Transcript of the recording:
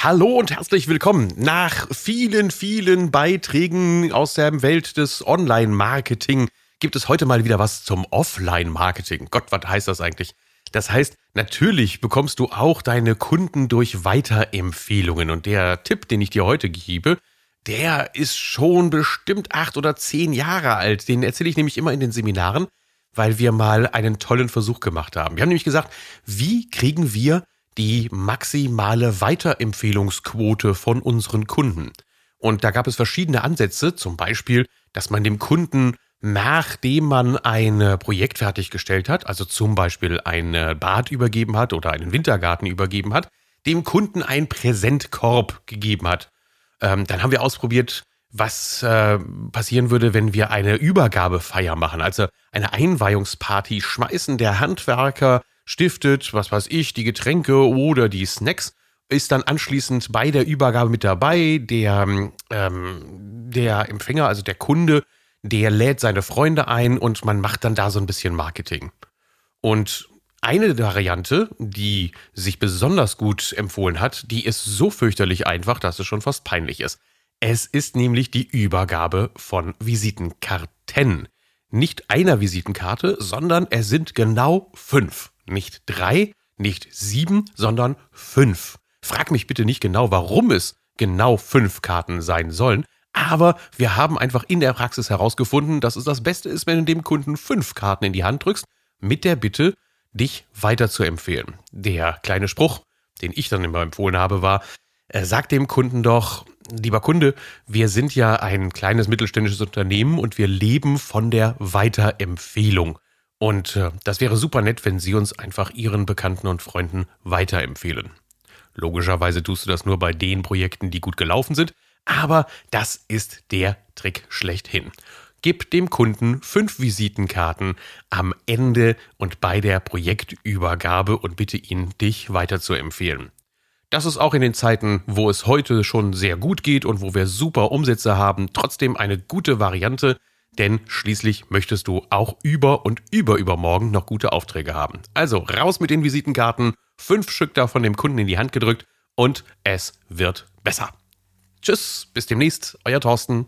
Hallo und herzlich willkommen. Nach vielen, vielen Beiträgen aus der Welt des Online-Marketing gibt es heute mal wieder was zum Offline-Marketing. Gott, was heißt das eigentlich? Das heißt, natürlich bekommst du auch deine Kunden durch Weiterempfehlungen. Und der Tipp, den ich dir heute gebe, der ist schon bestimmt acht oder zehn Jahre alt. Den erzähle ich nämlich immer in den Seminaren, weil wir mal einen tollen Versuch gemacht haben. Wir haben nämlich gesagt, wie kriegen wir die maximale Weiterempfehlungsquote von unseren Kunden. Und da gab es verschiedene Ansätze, zum Beispiel, dass man dem Kunden, nachdem man ein Projekt fertiggestellt hat, also zum Beispiel ein Bad übergeben hat oder einen Wintergarten übergeben hat, dem Kunden einen Präsentkorb gegeben hat. Ähm, dann haben wir ausprobiert, was äh, passieren würde, wenn wir eine Übergabefeier machen, also eine Einweihungsparty schmeißen der Handwerker stiftet, was weiß ich, die Getränke oder die Snacks, ist dann anschließend bei der Übergabe mit dabei. Der, ähm, der Empfänger, also der Kunde, der lädt seine Freunde ein und man macht dann da so ein bisschen Marketing. Und eine Variante, die sich besonders gut empfohlen hat, die ist so fürchterlich einfach, dass es schon fast peinlich ist. Es ist nämlich die Übergabe von Visitenkarten. Nicht einer Visitenkarte, sondern es sind genau fünf. Nicht drei, nicht sieben, sondern fünf. Frag mich bitte nicht genau, warum es genau fünf Karten sein sollen, aber wir haben einfach in der Praxis herausgefunden, dass es das Beste ist, wenn du dem Kunden fünf Karten in die Hand drückst, mit der Bitte, dich weiter zu empfehlen. Der kleine Spruch, den ich dann immer empfohlen habe, war, äh, sag dem Kunden doch, lieber Kunde, wir sind ja ein kleines mittelständisches Unternehmen und wir leben von der Weiterempfehlung. Und äh, das wäre super nett, wenn Sie uns einfach Ihren Bekannten und Freunden weiterempfehlen. Logischerweise tust du das nur bei den Projekten, die gut gelaufen sind, aber das ist der Trick schlechthin. Gib dem Kunden fünf Visitenkarten am Ende und bei der Projektübergabe und bitte ihn, dich weiterzuempfehlen. Das ist auch in den Zeiten, wo es heute schon sehr gut geht und wo wir super Umsätze haben, trotzdem eine gute Variante, denn schließlich möchtest du auch über und über übermorgen noch gute Aufträge haben. Also raus mit den Visitenkarten, fünf Stück davon dem Kunden in die Hand gedrückt und es wird besser. Tschüss, bis demnächst, euer Thorsten.